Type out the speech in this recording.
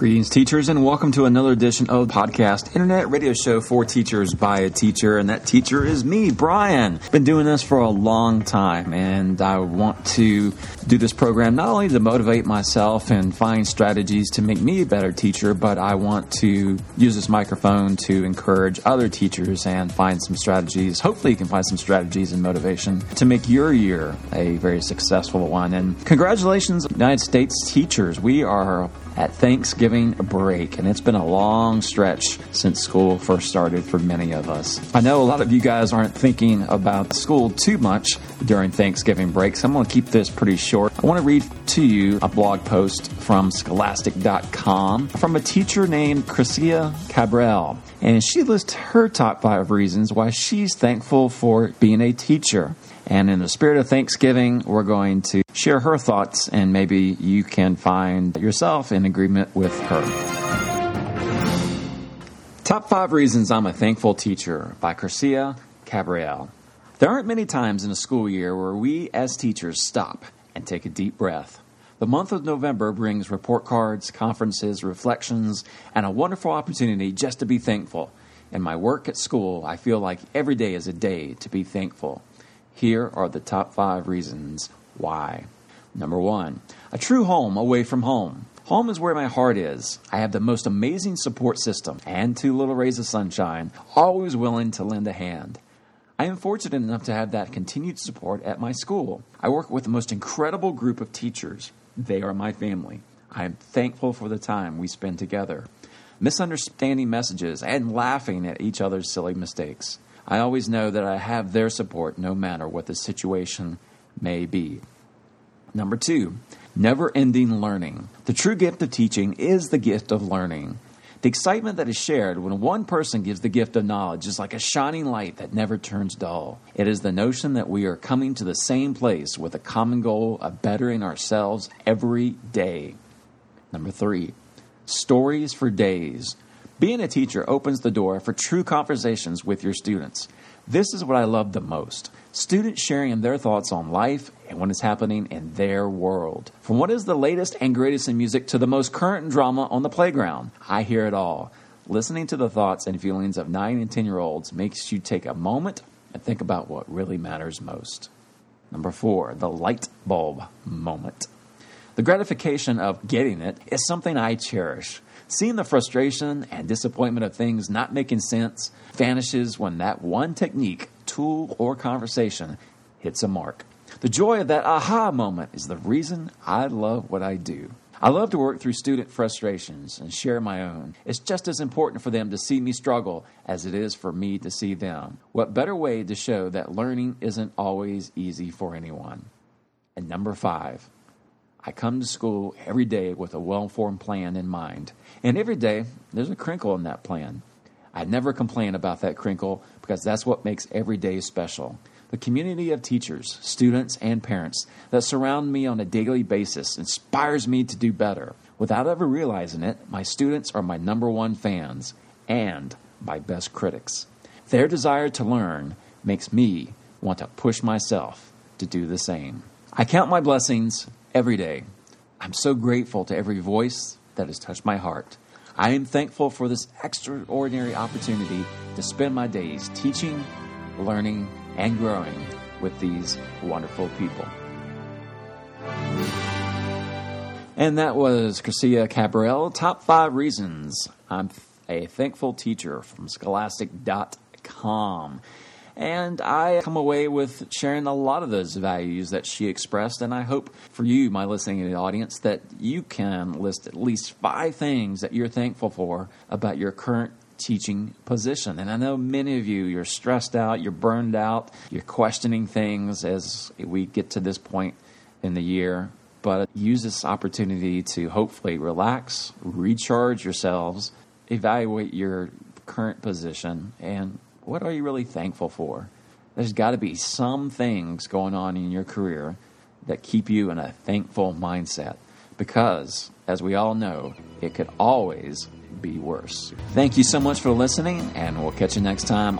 Greetings, teachers, and welcome to another edition of podcast internet radio show for teachers by a teacher. And that teacher is me, Brian. Been doing this for a long time, and I want to do this program not only to motivate myself and find strategies to make me a better teacher, but I want to use this microphone to encourage other teachers and find some strategies. Hopefully, you can find some strategies and motivation to make your year a very successful one. And congratulations, United States teachers. We are at Thanksgiving break, and it's been a long stretch since school first started for many of us. I know a lot of you guys aren't thinking about school too much during Thanksgiving break, so I'm going to keep this pretty short. I want to read to you a blog post from scholastic.com from a teacher named Krisia Cabral, and she lists her top five reasons why she's thankful for being a teacher. And in the spirit of Thanksgiving, we're going to share her thoughts, and maybe you can find yourself in agreement with her. Top five reasons I'm a thankful teacher by Garcia Cabral. There aren't many times in a school year where we as teachers stop and take a deep breath. The month of November brings report cards, conferences, reflections, and a wonderful opportunity just to be thankful. In my work at school, I feel like every day is a day to be thankful. Here are the top five reasons why. Number one, a true home away from home. Home is where my heart is. I have the most amazing support system and two little rays of sunshine, always willing to lend a hand. I am fortunate enough to have that continued support at my school. I work with the most incredible group of teachers. They are my family. I am thankful for the time we spend together, misunderstanding messages, and laughing at each other's silly mistakes. I always know that I have their support no matter what the situation may be. Number two, never ending learning. The true gift of teaching is the gift of learning. The excitement that is shared when one person gives the gift of knowledge is like a shining light that never turns dull. It is the notion that we are coming to the same place with a common goal of bettering ourselves every day. Number three, stories for days. Being a teacher opens the door for true conversations with your students. This is what I love the most students sharing their thoughts on life and what is happening in their world. From what is the latest and greatest in music to the most current drama on the playground, I hear it all. Listening to the thoughts and feelings of 9 and 10 year olds makes you take a moment and think about what really matters most. Number four, the light bulb moment. The gratification of getting it is something I cherish. Seeing the frustration and disappointment of things not making sense vanishes when that one technique, tool, or conversation hits a mark. The joy of that aha moment is the reason I love what I do. I love to work through student frustrations and share my own. It's just as important for them to see me struggle as it is for me to see them. What better way to show that learning isn't always easy for anyone? And number five, I come to school every day with a well formed plan in mind. And every day, there's a crinkle in that plan. I never complain about that crinkle because that's what makes every day special. The community of teachers, students, and parents that surround me on a daily basis inspires me to do better. Without ever realizing it, my students are my number one fans and my best critics. Their desire to learn makes me want to push myself to do the same. I count my blessings every day. I'm so grateful to every voice that has touched my heart. I am thankful for this extraordinary opportunity to spend my days teaching, learning, and growing with these wonderful people. And that was Garcia Cabral, Top 5 Reasons I'm a Thankful Teacher from Scholastic.com. And I come away with sharing a lot of those values that she expressed. And I hope for you, my listening audience, that you can list at least five things that you're thankful for about your current teaching position. And I know many of you, you're stressed out, you're burned out, you're questioning things as we get to this point in the year. But use this opportunity to hopefully relax, recharge yourselves, evaluate your current position, and what are you really thankful for? There's got to be some things going on in your career that keep you in a thankful mindset because, as we all know, it could always be worse. Thank you so much for listening, and we'll catch you next time